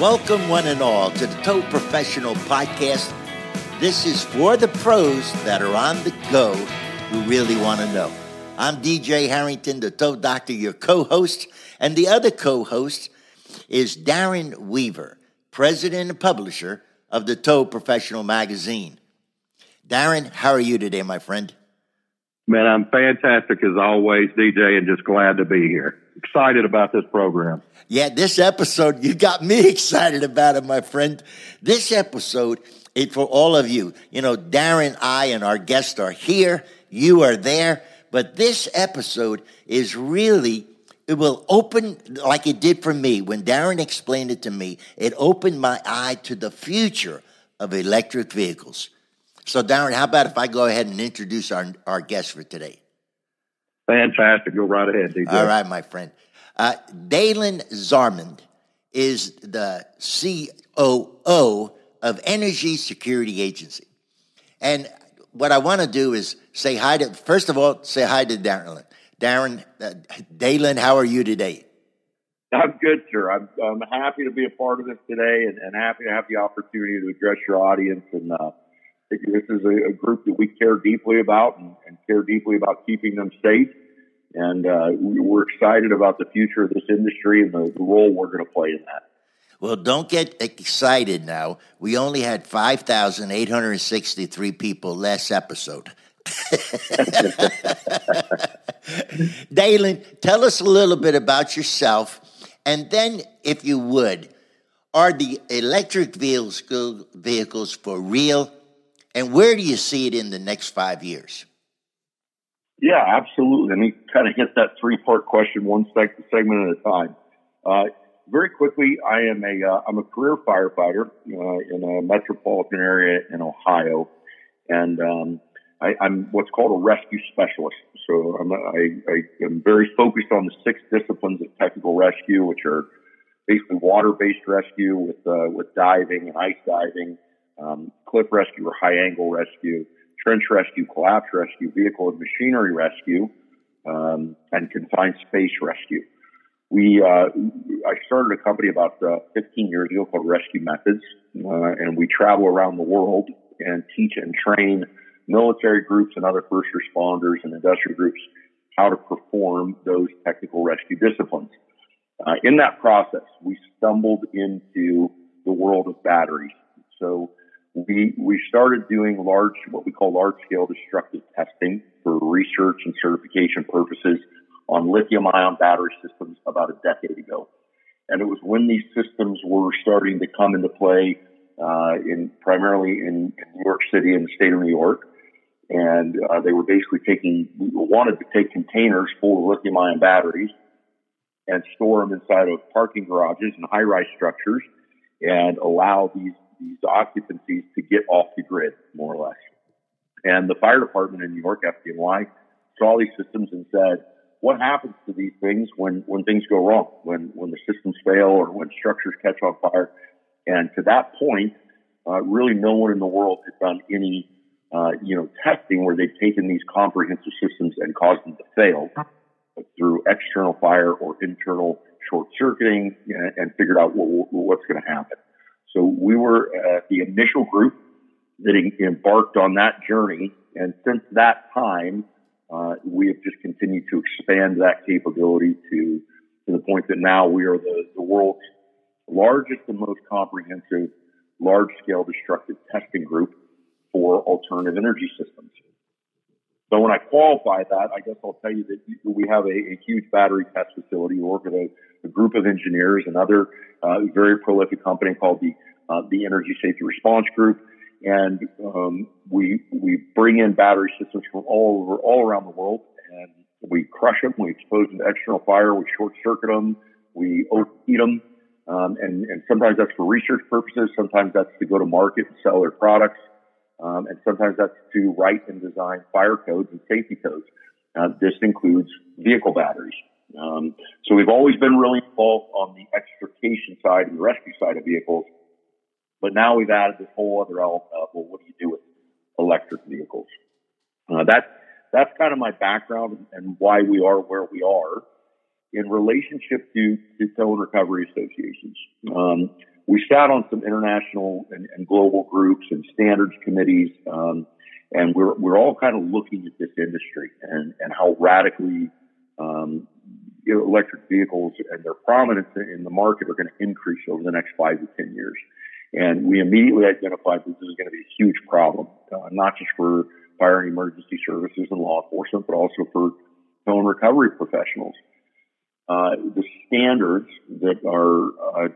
Welcome, one and all, to the Tow Professional Podcast. This is for the pros that are on the go who really want to know. I'm DJ Harrington, the Tow Doctor, your co host, and the other co host is Darren Weaver, president and publisher of the Tow Professional Magazine. Darren, how are you today, my friend? Man, I'm fantastic as always, DJ, and just glad to be here. Excited about this program. Yeah, this episode, you got me excited about it, my friend. This episode is for all of you. You know, Darren, I, and our guests are here. You are there. But this episode is really, it will open, like it did for me. When Darren explained it to me, it opened my eye to the future of electric vehicles. So, Darren, how about if I go ahead and introduce our, our guest for today? Fantastic. Go right ahead, DJ. All right, my friend. Uh, Dalen Zarmond is the COO of Energy Security Agency. And what I want to do is say hi to, first of all, say hi to Darren. Darren, uh, Dalen, how are you today? I'm good, sir. I'm, I'm happy to be a part of this today and, and happy to have the opportunity to address your audience. And uh, this is a, a, group that we care deeply about and, and care deeply about keeping them safe and uh, we're excited about the future of this industry and the, the role we're going to play in that. Well, don't get excited now. We only had 5,863 people last episode. Dalen, tell us a little bit about yourself. And then, if you would, are the electric vehicles, vehicles for real? And where do you see it in the next five years? Yeah, absolutely. Let me kind of hit that three part question, one seg- segment at a time. Uh, very quickly, I am a uh, a career firefighter uh, in a metropolitan area in Ohio, and um, I, am what's called a rescue specialist. So I'm am very focused on the six disciplines of technical rescue, which are basically water based rescue with uh, with diving and ice diving, um, cliff rescue or high angle rescue trench rescue, collapse rescue, vehicle and machinery rescue, um, and confined space rescue. We, uh, I started a company about uh, 15 years ago called Rescue Methods, uh, and we travel around the world and teach and train military groups and other first responders and industrial groups how to perform those technical rescue disciplines. Uh, in that process, we stumbled into the world of batteries. So we we started doing large what we call large scale destructive testing for research and certification purposes on lithium ion battery systems about a decade ago. And it was when these systems were starting to come into play uh, in primarily in, New York City and the state of New York. And uh, they were basically taking wanted to take containers full of lithium ion batteries and store them inside of parking garages and high rise structures and allow these these occupancies to get off the grid, more or less. And the fire department in New York, FDNY, saw these systems and said, what happens to these things when, when things go wrong, when, when the systems fail or when structures catch on fire? And to that point, uh, really no one in the world had done any, uh, you know, testing where they've taken these comprehensive systems and caused them to fail through external fire or internal short circuiting and, and figured out what, what's going to happen. So we were uh, the initial group that embarked on that journey. And since that time, uh, we have just continued to expand that capability to, to the point that now we are the, the world's largest and most comprehensive large scale destructive testing group for alternative energy systems. So when I qualify that, I guess I'll tell you that we have a, a huge battery test facility. We work with a, a group of engineers, another uh, very prolific company called the uh, the Energy Safety Response Group, and um, we we bring in battery systems from all over all around the world, and we crush them, we expose them to external fire, we short circuit them, we overheat them, um, and and sometimes that's for research purposes, sometimes that's to go to market and sell their products. Um, and sometimes that's to write and design fire codes and safety codes. Uh, this includes vehicle batteries. Um, so we've always been really involved on the extrication side and the rescue side of vehicles, but now we've added this whole other element of well, what do you do with electric vehicles? Uh, that's that's kind of my background and why we are where we are in relationship to, to tow and recovery associations. Um, we sat on some international and, and global groups and standards committees, um, and we're we're all kind of looking at this industry and and how radically um, you know, electric vehicles and their prominence in the market are going to increase over the next five to ten years. And we immediately identified that this is going to be a huge problem, uh, not just for fire and emergency services and law enforcement, but also for and recovery professionals. Uh, the standards that are uh,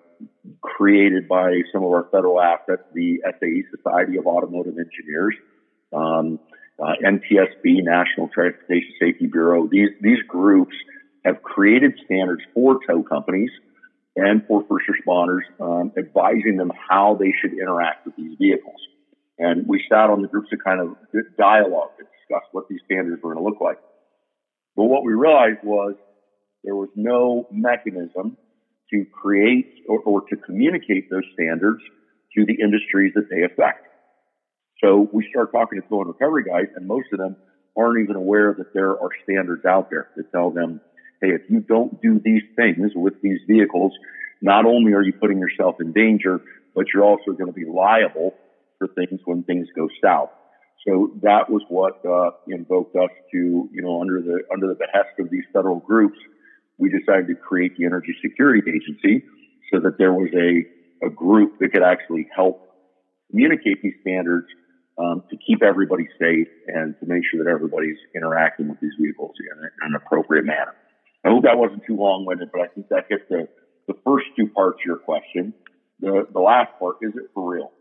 created by some of our federal assets, the SAE Society of Automotive Engineers, um, uh, NTSB, National Transportation Safety Bureau, these, these groups have created standards for tow companies and for first responders, um, advising them how they should interact with these vehicles. And we sat on the groups to kind of dialogue to discuss what these standards were going to look like. But what we realized was there was no mechanism to create or, or to communicate those standards to the industries that they affect. So we start talking to tow and recovery guys, and most of them aren't even aware that there are standards out there that tell them, hey, if you don't do these things with these vehicles, not only are you putting yourself in danger, but you're also going to be liable for things when things go south. So that was what uh, invoked us to, you know, under the under the behest of these federal groups, we decided to create the Energy Security Agency so that there was a, a group that could actually help communicate these standards um, to keep everybody safe and to make sure that everybody's interacting with these vehicles in, in an appropriate manner. I hope that wasn't too long-winded, but I think that hit the, the first two parts of your question. The, the last part, is it for real?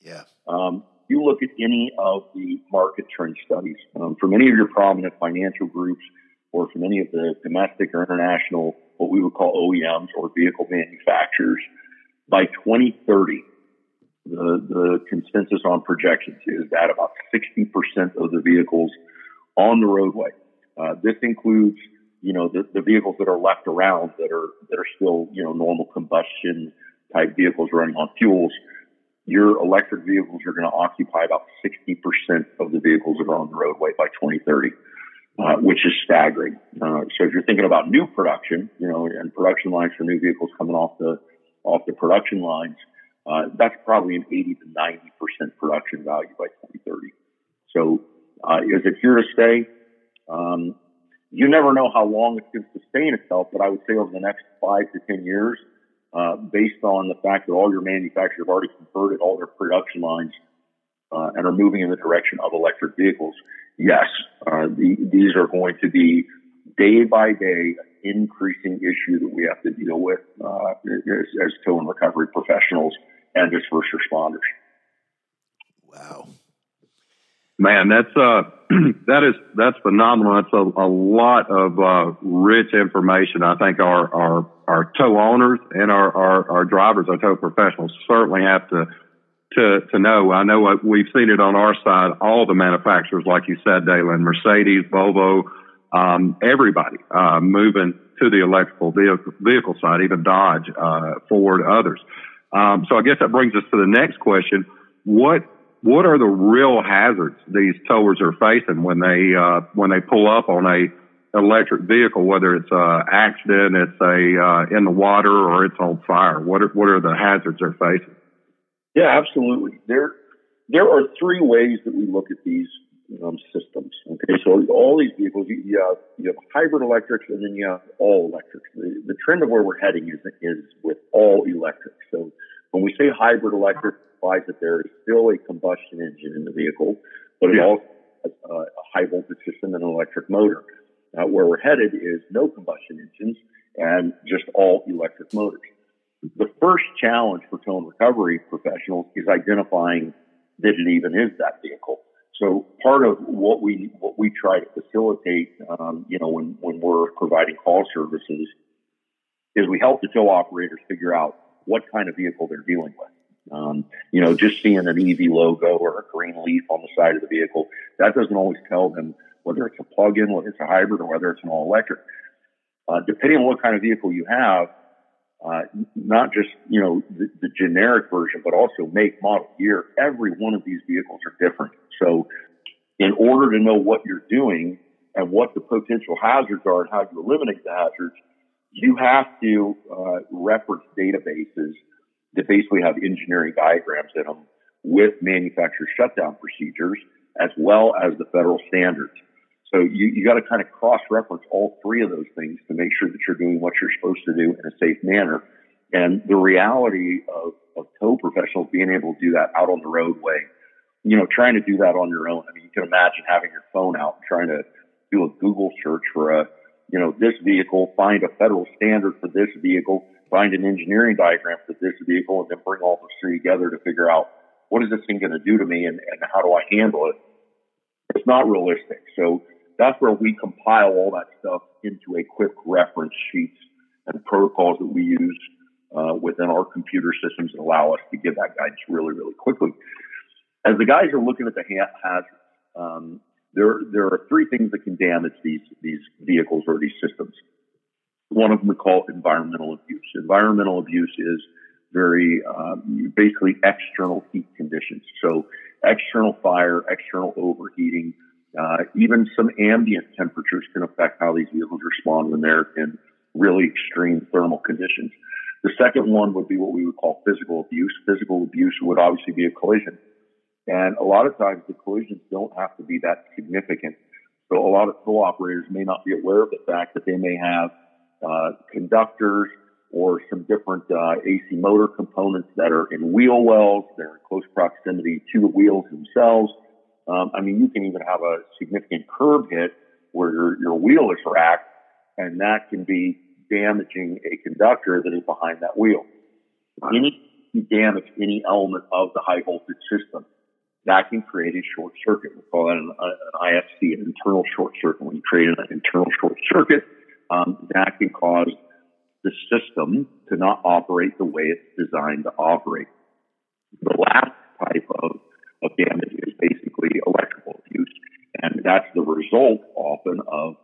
Yeah. Um, you look at any of the market trend studies um, from any of your prominent financial groups or from any of the domestic or international, what we would call OEMs or vehicle manufacturers, by 2030, the, the consensus on projections is that about 60% of the vehicles on the roadway, uh, this includes, you know, the, the vehicles that are left around that are, that are still, you know, normal combustion type vehicles running on fuels. Your electric vehicles are going to occupy about 60% of the vehicles that are on the roadway by 2030. Uh, which is staggering. Uh, so if you're thinking about new production, you know, and production lines for new vehicles coming off the off the production lines, uh, that's probably an 80 to 90 percent production value by 2030. So uh, is it here to stay? Um, you never know how long it's going to sustain itself, but I would say over the next five to 10 years, uh, based on the fact that all your manufacturers have already converted all their production lines uh, and are moving in the direction of electric vehicles, yes, uh, the, these are going to be day by day increasing issue that we have to deal with uh, as, as tow and recovery professionals and as first responders. Wow, man, that's uh, that is that's phenomenal. That's a, a lot of uh, rich information. I think our our our tow owners and our, our, our drivers, our tow professionals, certainly have to to to know. I know we've seen it on our side. All the manufacturers, like you said, Dalen, Mercedes, Volvo, um, everybody uh, moving to the electrical vehicle, vehicle side, even Dodge, uh, Ford, others. Um, so I guess that brings us to the next question: What what are the real hazards these towers are facing when they uh, when they pull up on a electric vehicle, whether it's a accident, it's a uh, in the water, or it's on fire? What are, what are the hazards they're facing? Yeah, absolutely. There, there are three ways that we look at these um, systems. Okay, so all these vehicles, you, you, have, you have hybrid electrics and then you have all electrics. The, the trend of where we're heading is, is with all electric. So when we say hybrid electric, implies that there is still a combustion engine in the vehicle, but it also has a high voltage system and an electric motor. Now, where we're headed is no combustion engines and just all electric motors the first challenge for tow and recovery professionals is identifying that it even is that vehicle. So part of what we what we try to facilitate, um, you know, when when we're providing call services, is we help the tow operators figure out what kind of vehicle they're dealing with. Um, you know, just seeing an EV logo or a green leaf on the side of the vehicle that doesn't always tell them whether it's a plug-in, whether it's a hybrid, or whether it's an all-electric. Uh, depending on what kind of vehicle you have, uh, not just you know the, the, generic version, but also make, model, year. Every one of these vehicles are different. So, in order to know what you're doing and what the potential hazards are and how you eliminate the hazards, you have to uh, reference databases that basically have engineering diagrams in them with manufacturer shutdown procedures as well as the federal standards. So you, you got to kind of cross reference all three of those things to make sure that you're doing what you're supposed to do in a safe manner. And the reality of, of tow professionals being able to do that out on the roadway, you know, trying to do that on your own. I mean, you can imagine having your phone out and trying to do a Google search for a, you know, this vehicle, find a federal standard for this vehicle, find an engineering diagram for this vehicle, and then bring all those three together to figure out what is this thing going to do to me and, and how do I handle it. It's not realistic. So that's where we compile all that stuff into a quick reference sheets and protocols that we use uh, within our computer systems that allow us to give that guidance really, really quickly. As the guys are looking at the hazards, um, there there are three things that can damage these these vehicles or these systems. One of them we call environmental abuse. Environmental abuse is very um, basically external heat conditions. So external fire, external overheating, uh, even some ambient temperatures can affect how these vehicles respond when they're in really extreme thermal conditions. The second one would be what we would call physical abuse. Physical abuse would obviously be a collision. And a lot of times the collisions don't have to be that significant. So a lot of tow operators may not be aware of the fact that they may have uh, conductors or some different uh, AC motor components that are in wheel wells. They're in close proximity to the wheels themselves. Um, I mean, you can even have a significant curb hit where your, your wheel is racked, and that can be damaging a conductor that is behind that wheel. Any damage any element of the high voltage system, that can create a short circuit. We call that an, an ISC, an internal short circuit. When you create an internal short circuit, um, that can cause the system to not operate the way it's designed to operate. The last type of, of damage is basically electrical abuse, and that's the result often of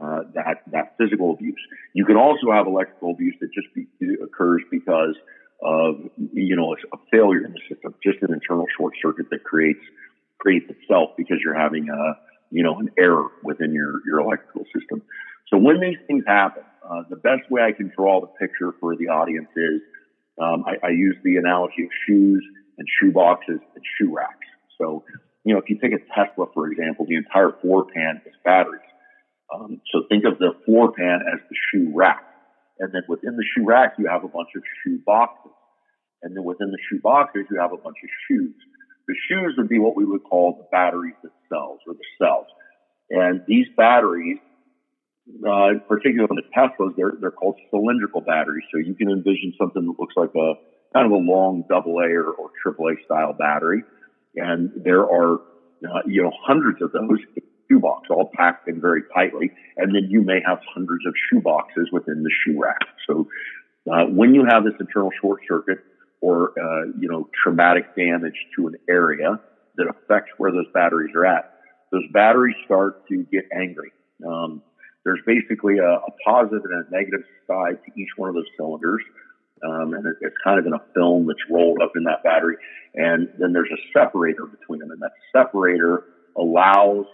uh, that that physical abuse. You can also have electrical abuse that just be, occurs because of you know a failure in the system, just an internal short circuit that creates creates itself because you're having a you know an error within your your electrical system. So when these things happen, uh, the best way I can draw the picture for the audience is um, I, I, use the analogy of shoes and shoe boxes and shoe racks. So, you know, if you take a Tesla, for example, the entire floor pan is batteries. Um, so think of the floor pan as the shoe rack. And then within the shoe rack, you have a bunch of shoe boxes. And then within the shoe boxes, you have a bunch of shoes. The shoes would be what we would call the batteries themselves or the cells. And these batteries uh, particularly on the Teslas, they're, they're called cylindrical batteries. So you can envision something that looks like a kind of a long double A or, or triple A style battery. And there are, uh, you know, hundreds of those shoebox all packed in very tightly. And then you may have hundreds of shoe boxes within the shoe rack. So, uh, when you have this internal short circuit or, uh, you know, traumatic damage to an area that affects where those batteries are at, those batteries start to get angry. Um, there's basically a, a positive and a negative side to each one of those cylinders. Um, and it, it's kind of in a film that's rolled up in that battery. And then there's a separator between them. And that separator allows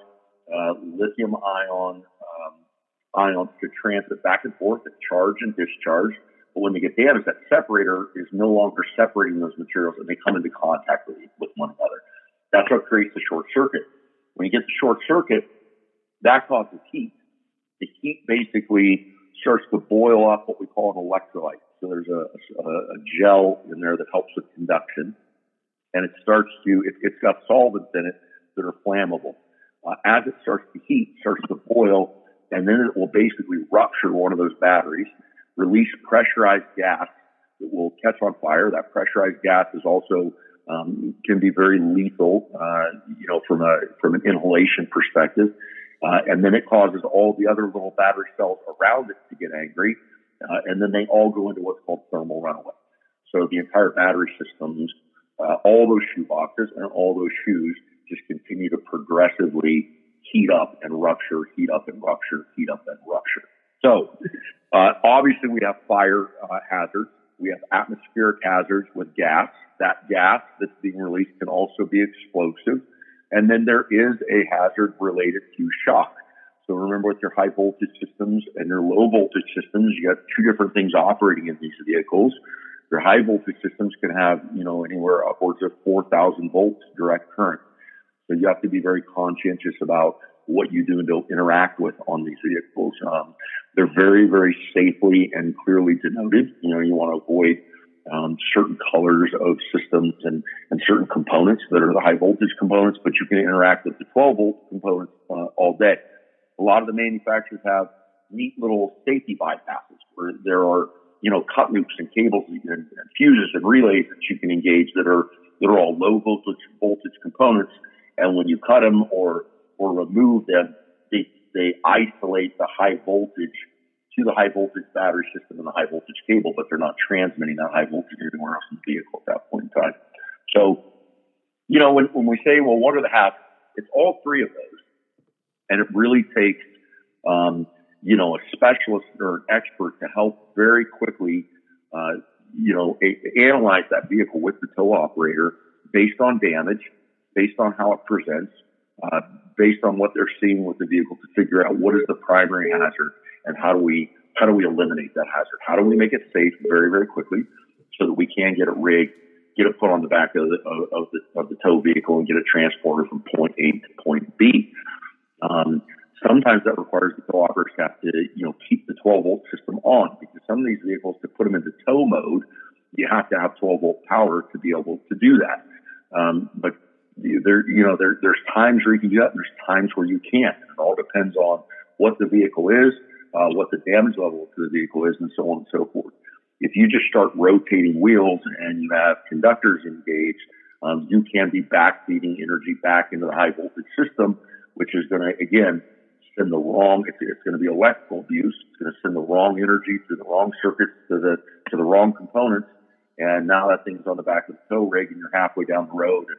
uh, lithium ion um, ions to transit back and forth and charge and discharge. But when they get damaged, that separator is no longer separating those materials and they come into contact with, with one another. That's what creates the short circuit. When you get the short circuit, that causes heat the heat basically starts to boil up what we call an electrolyte. So there's a, a, a gel in there that helps with conduction, and it starts to it, has got solvents in it that are flammable. Uh, as it starts to heat, starts to boil, and then it will basically rupture one of those batteries, release pressurized gas that will catch on fire. That pressurized gas is also um, can be very lethal, uh, you know, from a from an inhalation perspective. Uh, and then it causes all the other little battery cells around it to get angry. Uh, and then they all go into what's called thermal runaway. So the entire battery systems, uh, all those shoe boxes and all those shoes just continue to progressively heat up and rupture, heat up and rupture, heat up and rupture. So, uh, obviously we have fire uh, hazards. We have atmospheric hazards with gas. That gas that's being released can also be explosive. And then there is a hazard related to shock. So remember with your high voltage systems and your low voltage systems, you got two different things operating in these vehicles. Your high voltage systems can have, you know, anywhere upwards of 4,000 volts direct current. So you have to be very conscientious about what you do to interact with on these vehicles. Um, they're very, very safely and clearly denoted. You know, you want to avoid um, certain colors of systems and, and certain components that are the high voltage components, but you can interact with the 12 volt components uh, all day. A lot of the manufacturers have neat little safety bypasses where there are, you know, cut loops and cables and, and fuses and relays that you can engage that are, that are all low voltage, voltage components. And when you cut them or, or remove them, they, they isolate the high voltage to the high voltage battery system and the high voltage cable, but they're not transmitting that high voltage anywhere else in the vehicle at that point in time. So, you know, when, when we say, well, what are the hazards? It's all three of those. And it really takes, um, you know, a specialist or an expert to help very quickly, uh, you know, a- analyze that vehicle with the tow operator based on damage, based on how it presents, uh, based on what they're seeing with the vehicle to figure out what is the primary hazard and how do we how do we eliminate that hazard? How do we make it safe very very quickly so that we can get it rigged, get it put on the back of the of, the of the tow vehicle and get it transported from point A to point B. Um, sometimes that requires the tow operators have to you know keep the 12 volt system on because some of these vehicles to put them into tow mode, you have to have 12 volt power to be able to do that. Um, but there, you know, there, there's times where you can do that, and there's times where you can't. It all depends on what the vehicle is, uh, what the damage level to the vehicle is, and so on and so forth. If you just start rotating wheels and you have conductors engaged, um, you can be backfeeding energy back into the high voltage system, which is going to again send the wrong. It's, it's going to be electrical abuse. It's going to send the wrong energy to the wrong circuits to the to the wrong components, and now that thing's on the back of the tow rig, and you're halfway down the road, and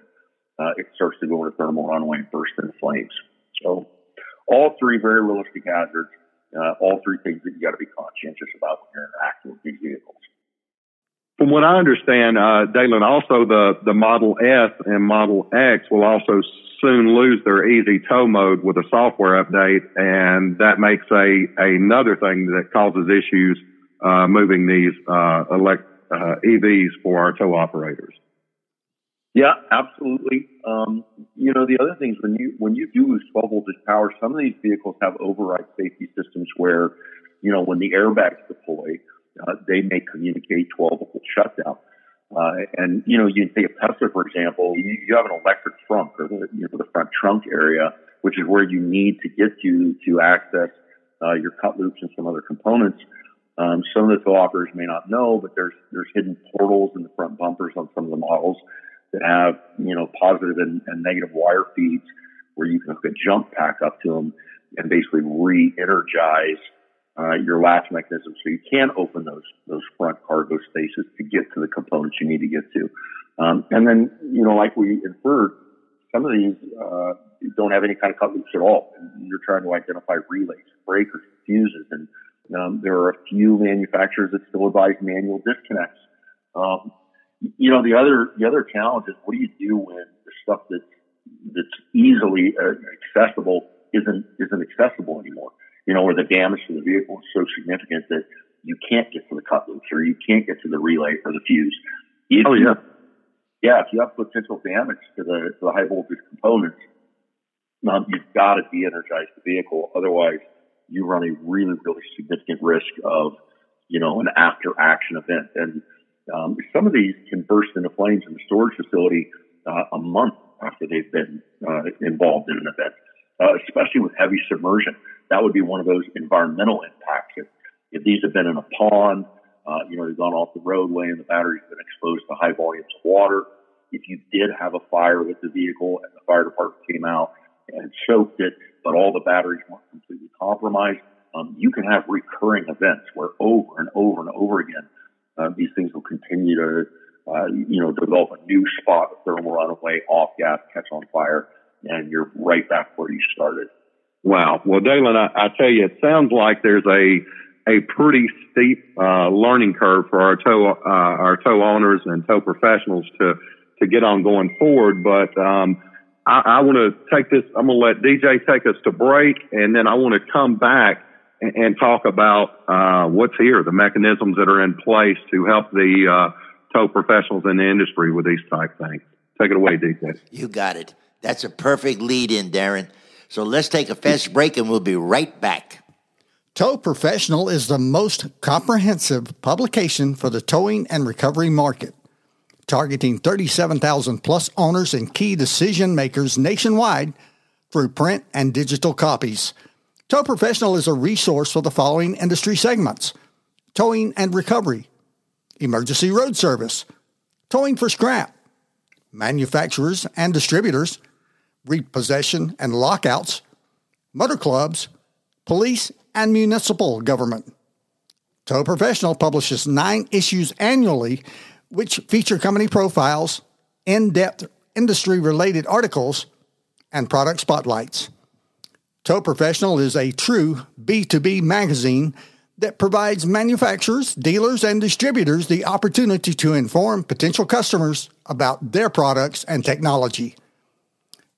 uh, it starts to go into thermal runaway and burst into flames. So, all three very realistic hazards uh, all three things that you got to be conscientious about when you're interacting with these vehicles. From what I understand, uh, Dalen, also the, the Model S and Model X will also soon lose their easy tow mode with a software update, and that makes a another thing that causes issues uh, moving these uh, elect, uh, EVs for our tow operators. Yeah, absolutely. Um, you know, the other things when you when you do lose 12 voltage power, some of these vehicles have override safety systems where, you know, when the airbags deploy, uh, they may communicate 12 volt shutdown. Uh, and you know, you can take a Tesla for example. You, you have an electric trunk, or the, you know, the front trunk area, which is where you need to get to to access uh, your cut loops and some other components. Um, some of the tow operators may not know, but there's there's hidden portals in the front bumpers on some of the models that have, you know, positive and, and negative wire feeds where you can hook a jump pack up to them and basically re-energize uh, your latch mechanism so you can open those those front cargo spaces to get to the components you need to get to. Um, and then, you know, like we inferred, some of these uh, don't have any kind of cut at all. You're trying to identify relays, breakers, fuses, and um, there are a few manufacturers that still advise manual disconnects. Um, you know, the other the other challenge is what do you do when the stuff that's that's easily uh, accessible isn't isn't accessible anymore? You know, where the damage to the vehicle is so significant that you can't get to the cut loops or you can't get to the relay or the fuse. If oh yeah, yeah. If you have potential damage to the to the high voltage components, um, you've got to de-energize the vehicle. Otherwise, you run a really really significant risk of you know an after action event and um, some of these can burst into flames in the storage facility uh, a month after they've been uh, involved in an event, uh, especially with heavy submersion. That would be one of those environmental impacts. If, if these have been in a pond, uh, you know, they've gone off the roadway and the battery's been exposed to high volumes of water. If you did have a fire with the vehicle and the fire department came out and soaked it, but all the batteries weren't completely compromised, um, you can have recurring events where over and over and over again uh, these things will continue to, uh, you know, develop a new spot of thermal runaway, off gas, catch on fire, and you're right back where you started. Wow. Well, Dalen, I, I tell you, it sounds like there's a a pretty steep uh, learning curve for our tow uh, our tow owners and tow professionals to to get on going forward. But um, I, I want to take this. I'm going to let DJ take us to break, and then I want to come back and, talk about uh, what's here, the mechanisms that are in place to help the uh, tow professionals in the industry with these type things. Take it away, DJ. You got it. That's a perfect lead in, Darren. So let's take a fast break and we'll be right back. Tow Professional is the most comprehensive publication for the towing and recovery market, targeting 37,000 plus owners and key decision makers nationwide through print and digital copies. Tow Professional is a resource for the following industry segments towing and recovery, emergency road service, towing for scrap, manufacturers and distributors, repossession and lockouts, motor clubs, police and municipal government. Tow Professional publishes nine issues annually, which feature company profiles, in depth industry related articles, and product spotlights. Tow Professional is a true B2B magazine that provides manufacturers, dealers, and distributors the opportunity to inform potential customers about their products and technology.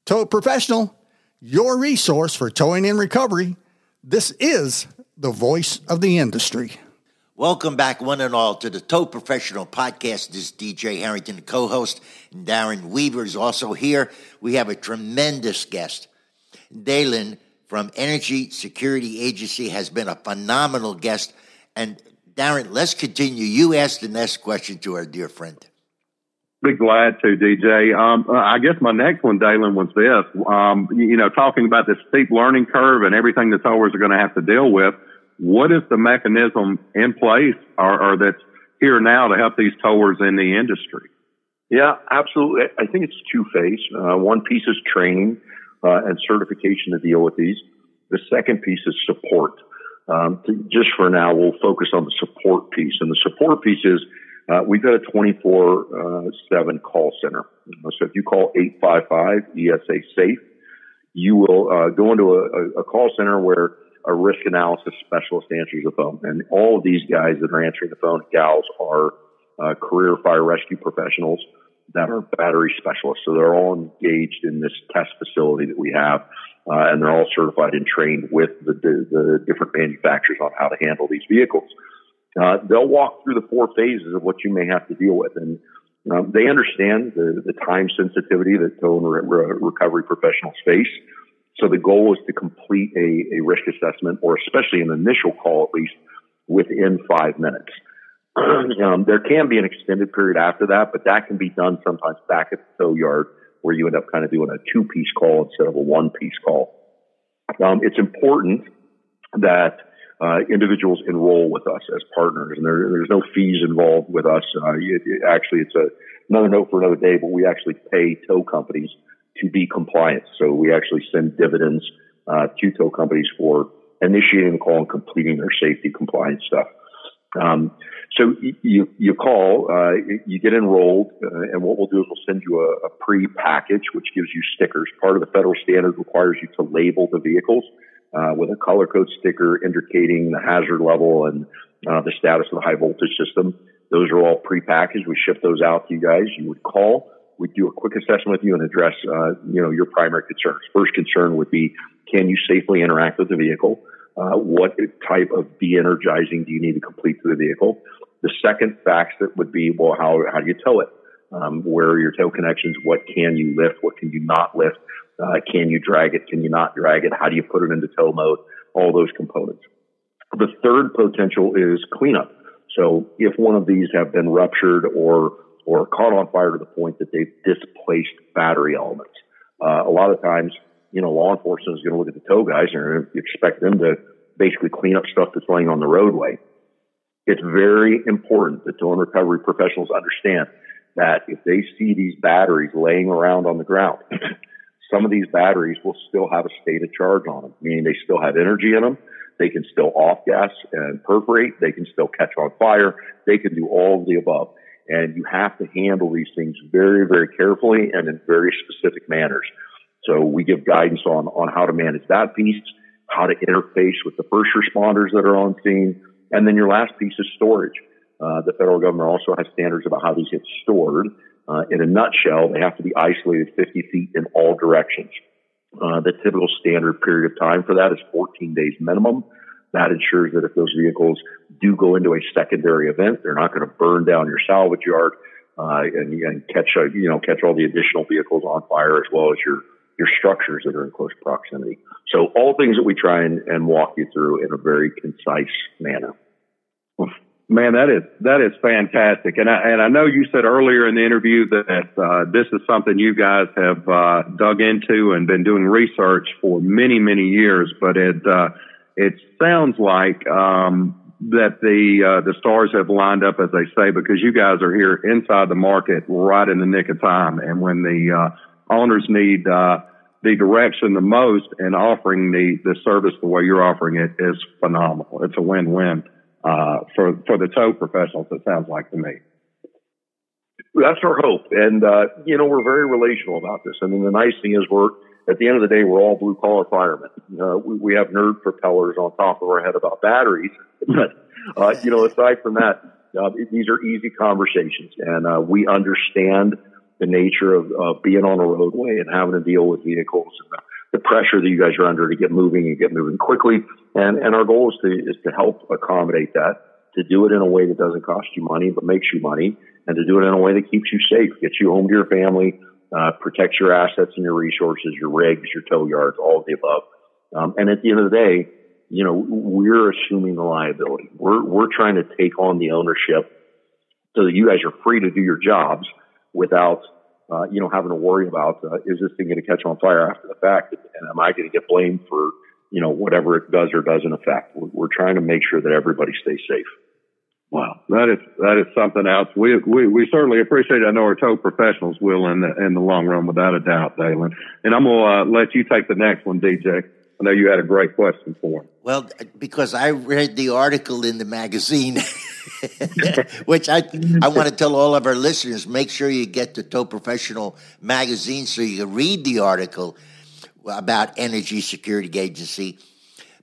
Tow Professional, your resource for towing and recovery. This is the voice of the industry. Welcome back, one and all, to the Tow Professional Podcast. This is DJ Harrington, co host, and Darren Weaver is also here. We have a tremendous guest. Dalen from Energy Security Agency has been a phenomenal guest. And Darren, let's continue. You asked the next question to our dear friend. Be glad to, DJ. Um, uh, I guess my next one, Dalen, was this. Um, you know, talking about this steep learning curve and everything the towers are going to have to deal with. What is the mechanism in place or, or that's here now to help these towers in the industry? Yeah, absolutely. I think it's two phase. Uh, one piece is training uh, and certification to deal with these. The second piece is support. Um, to, just for now, we'll focus on the support piece. And the support piece is uh, we've got a 24 uh, 7 call center. So if you call 855 ESA SAFE, you will uh, go into a, a, call center where a risk analysis specialist answers the phone. And all of these guys that are answering the phone, gals, are uh, career fire rescue professionals that are battery specialists. So they're all engaged in this test facility that we have, uh, and they're all certified and trained with the, the, the, different manufacturers on how to handle these vehicles. Uh, they'll walk through the four phases of what you may have to deal with, and um, they understand the, the time sensitivity that tow and re- re- recovery professionals face. So the goal is to complete a, a risk assessment, or especially an initial call, at least within five minutes. um, there can be an extended period after that, but that can be done sometimes back at the tow yard where you end up kind of doing a two piece call instead of a one piece call. Um, it's important that uh, individuals enroll with us as partners, and there, there's no fees involved with us. Uh, it, it, actually, it's a, another note for another day, but we actually pay tow companies to be compliant. So we actually send dividends uh, to tow companies for initiating the call and completing their safety compliance stuff. Um, so you you call, uh, you get enrolled, uh, and what we'll do is we'll send you a, a pre-package, which gives you stickers. Part of the federal standard requires you to label the vehicles uh, with a color code sticker indicating the hazard level and uh, the status of the high voltage system. Those are all pre-packaged. We ship those out to you guys. You would call. We do a quick assessment with you and address, uh, you know, your primary concerns. First concern would be, can you safely interact with the vehicle? Uh, what type of de-energizing do you need to complete to the vehicle? The second factor would be, well, how, how do you tow it? Um, where are your tow connections? What can you lift? What can you not lift? Uh, can you drag it? Can you not drag it? How do you put it into tow mode? All those components. The third potential is cleanup. So if one of these have been ruptured or or caught on fire to the point that they've displaced battery elements, uh, a lot of times you know, law enforcement is going to look at the tow guys and expect them to basically clean up stuff that's laying on the roadway. It's very important that tow recovery professionals understand that if they see these batteries laying around on the ground, some of these batteries will still have a state of charge on them, meaning they still have energy in them. They can still off gas and perforate. They can still catch on fire. They can do all of the above. And you have to handle these things very, very carefully and in very specific manners. So we give guidance on, on how to manage that piece, how to interface with the first responders that are on scene. And then your last piece is storage. Uh, the federal government also has standards about how these get stored. Uh, in a nutshell, they have to be isolated 50 feet in all directions. Uh, the typical standard period of time for that is 14 days minimum. That ensures that if those vehicles do go into a secondary event, they're not going to burn down your salvage yard uh, and, and catch uh, you know catch all the additional vehicles on fire as well as your your structures that are in close proximity. So all things that we try and, and walk you through in a very concise manner. Man, that is that is fantastic, and I and I know you said earlier in the interview that uh, this is something you guys have uh, dug into and been doing research for many many years. But it uh, it sounds like um, that the uh, the stars have lined up, as they say, because you guys are here inside the market right in the nick of time, and when the uh, owners need uh, the direction the most, and offering the the service the way you're offering it is phenomenal. It's a win win uh, for for the tow professionals. It sounds like to me. That's our hope, and uh, you know we're very relational about this. I mean, the nice thing is we're at the end of the day we're all blue collar firemen. Uh, we, we have nerd propellers on top of our head about batteries, but uh, you know aside from that, uh, these are easy conversations, and uh, we understand the nature of, being on a roadway and having to deal with vehicles and the, the pressure that you guys are under to get moving and get moving quickly. And, and our goal is to, is to help accommodate that, to do it in a way that doesn't cost you money, but makes you money, and to do it in a way that keeps you safe, gets you home to your family, uh, protects your assets and your resources, your rigs, your tow yards, all of the above. Um, and at the end of the day, you know, we're assuming the liability. We're, we're trying to take on the ownership so that you guys are free to do your jobs without uh, you know, having to worry about uh, is this thing going to catch on fire after the fact, and am I going to get blamed for you know whatever it does or doesn't affect? We're, trying to make sure that everybody stays safe. Wow, that is that is something else. We we, we certainly appreciate. It. I know our tow professionals will in the in the long run, without a doubt, Dalen. And I'm gonna uh, let you take the next one, DJ. I know you had a great question for him. Well, because I read the article in the magazine, which I I want to tell all of our listeners: make sure you get the Tow Professional magazine so you can read the article about Energy Security Agency.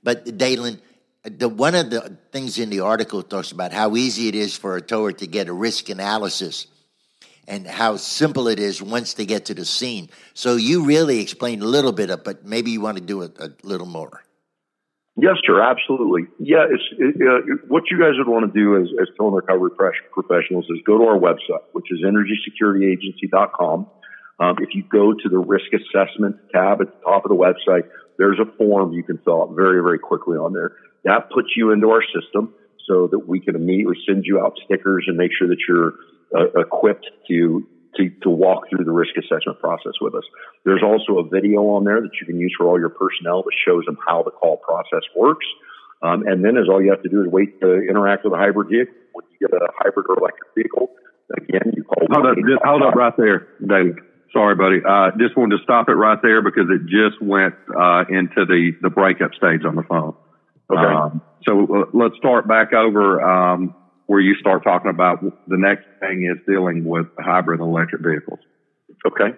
But Dalen, the one of the things in the article talks about how easy it is for a tower to get a risk analysis and how simple it is once they get to the scene. So you really explained a little bit of, but maybe you want to do it a little more. Yes, sir, absolutely. Yeah, it's it, uh, what you guys would want to do as, as tow and recovery professionals is go to our website, which is energysecurityagency.com. Um, if you go to the risk assessment tab at the top of the website, there's a form you can fill out very, very quickly on there. That puts you into our system so that we can immediately send you out stickers and make sure that you're uh, equipped to, to, to walk through the risk assessment process with us. There's also a video on there that you can use for all your personnel that shows them how the call process works. Um, and then is all you have to do is wait to interact with a hybrid vehicle. When you get a hybrid or electric vehicle, again, you call. Hold up, just hold up right there, David. Sorry, buddy. Uh, just wanted to stop it right there because it just went uh, into the the breakup stage on the phone. Okay. Um, so uh, let's start back over. Um, where you start talking about the next thing is dealing with hybrid electric vehicles. Okay.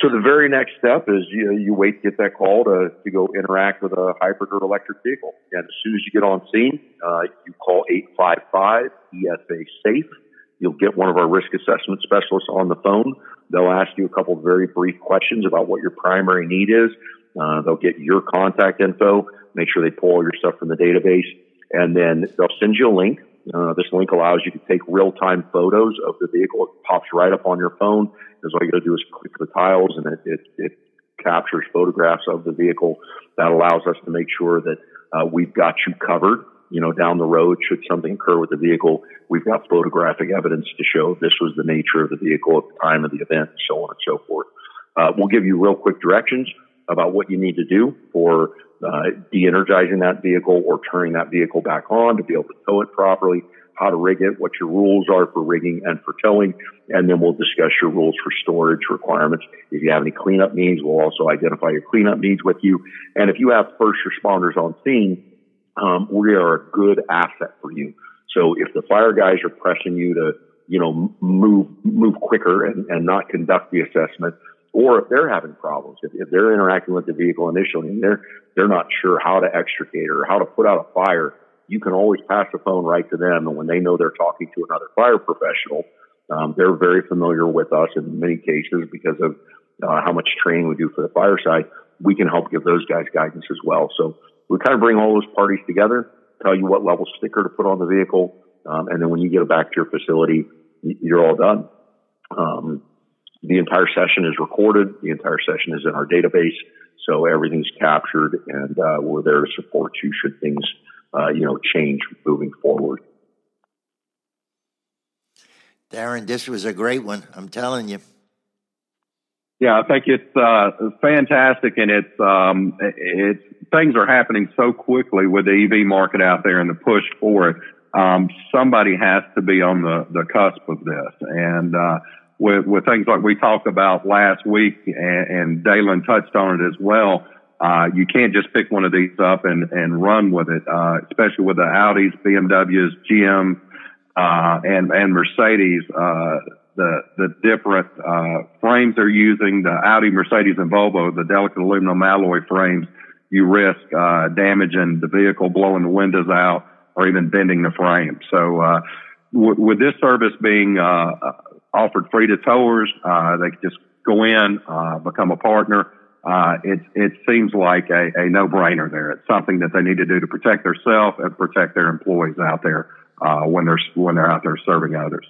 So the very next step is you, you wait to get that call to, to go interact with a hybrid or electric vehicle. And as soon as you get on scene, uh, you call 855 ESA SAFE. You'll get one of our risk assessment specialists on the phone. They'll ask you a couple very brief questions about what your primary need is. Uh, they'll get your contact info, make sure they pull all your stuff from the database, and then they'll send you a link. Uh, this link allows you to take real-time photos of the vehicle. It pops right up on your phone. Because all you got to do is click the tiles, and it, it, it captures photographs of the vehicle. That allows us to make sure that uh, we've got you covered. You know, down the road, should something occur with the vehicle, we've got photographic evidence to show this was the nature of the vehicle at the time of the event, and so on and so forth. Uh, we'll give you real quick directions about what you need to do for uh, de-energizing that vehicle or turning that vehicle back on to be able to tow it properly, how to rig it, what your rules are for rigging and for towing, and then we'll discuss your rules for storage requirements. If you have any cleanup needs, we'll also identify your cleanup needs with you. And if you have first responders on scene, um, we are a good asset for you. So if the fire guys are pressing you to, you know, move move quicker and, and not conduct the assessment, or if they're having problems, if, if they're interacting with the vehicle initially and they're they're not sure how to extricate or how to put out a fire, you can always pass the phone right to them. And when they know they're talking to another fire professional, um, they're very familiar with us in many cases because of uh, how much training we do for the fire side. We can help give those guys guidance as well. So we kind of bring all those parties together, tell you what level sticker to put on the vehicle, um, and then when you get it back to your facility, you're all done. Um, the entire session is recorded. The entire session is in our database, so everything's captured, and uh, we're there to support you should things, uh, you know, change moving forward. Darren, this was a great one. I'm telling you. Yeah, I think it's uh, fantastic, and it's um, it's things are happening so quickly with the EV market out there and the push for it. Um, somebody has to be on the the cusp of this, and uh, with with things like we talked about last week, and, and Dalen touched on it as well. Uh, you can't just pick one of these up and, and run with it, uh, especially with the Audis, BMWs, GM, uh, and, and Mercedes, uh, the, the different, uh, frames they're using, the Audi, Mercedes, and Volvo, the delicate aluminum alloy frames, you risk, uh, damaging the vehicle, blowing the windows out, or even bending the frame. So, uh, w- with this service being, uh, offered free to towers, uh, they can just go in, uh, become a partner. Uh, it, it seems like a, a no-brainer there. It's something that they need to do to protect themselves and protect their employees out there uh, when they're when they're out there serving others.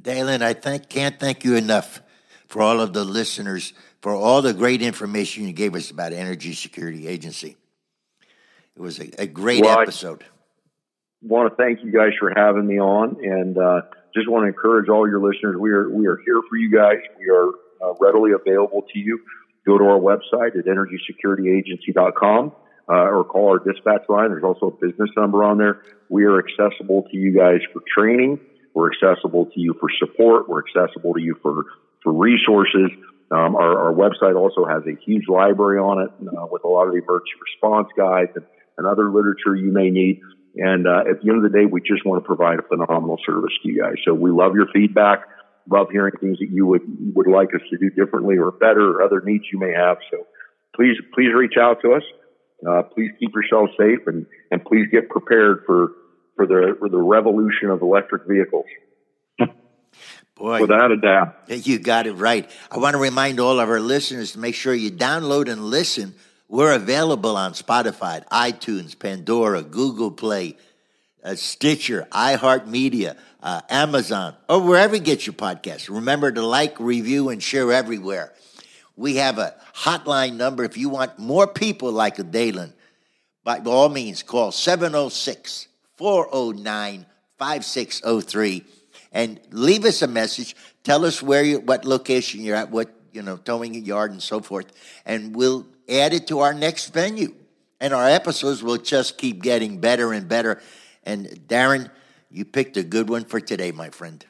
Dalen, I thank, can't thank you enough for all of the listeners for all the great information you gave us about Energy Security Agency. It was a, a great well, episode. I want to thank you guys for having me on, and uh, just want to encourage all your listeners. We are we are here for you guys. We are uh, readily available to you. Go to our website at energysecurityagency.com uh, or call our dispatch line. There's also a business number on there. We are accessible to you guys for training. We're accessible to you for support. We're accessible to you for, for resources. Um, our, our, website also has a huge library on it uh, with a lot of the emergency response guides and, and other literature you may need. And uh, at the end of the day, we just want to provide a phenomenal service to you guys. So we love your feedback. Love hearing things that you would would like us to do differently or better, or other needs you may have. So please please reach out to us. Uh, please keep yourself safe and, and please get prepared for, for the, for the revolution of electric vehicles. Boy, without a doubt. You got it right. I want to remind all of our listeners to make sure you download and listen. We're available on Spotify, iTunes, Pandora, Google Play, uh, Stitcher, iHeartMedia, uh, Amazon, or wherever you get your podcasts. Remember to like, review, and share everywhere. We have a hotline number if you want more people like a. By all means, call 706 409 5603 and leave us a message. Tell us where you, what location you're at, what, you know, towing a yard and so forth. And we'll add it to our next venue. And our episodes will just keep getting better and better. And Darren, you picked a good one for today, my friend.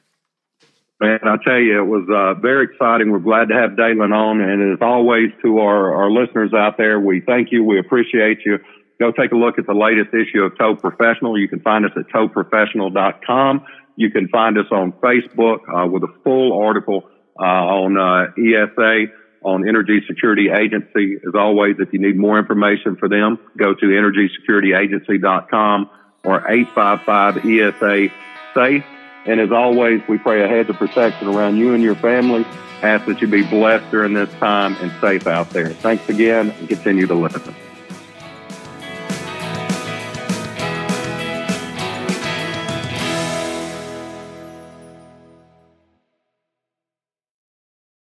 Man, I tell you, it was uh, very exciting. We're glad to have Dalen on. And as always, to our, our listeners out there, we thank you. We appreciate you. Go take a look at the latest issue of Tow Professional. You can find us at towprofessional.com. You can find us on Facebook uh, with a full article on uh, ESA, on Energy Security Agency. As always, if you need more information for them, go to energysecurityagency.com or 855 ESA SAFE. And as always, we pray a hedge of protection around you and your family. Ask that you be blessed during this time and safe out there. Thanks again and continue to listen.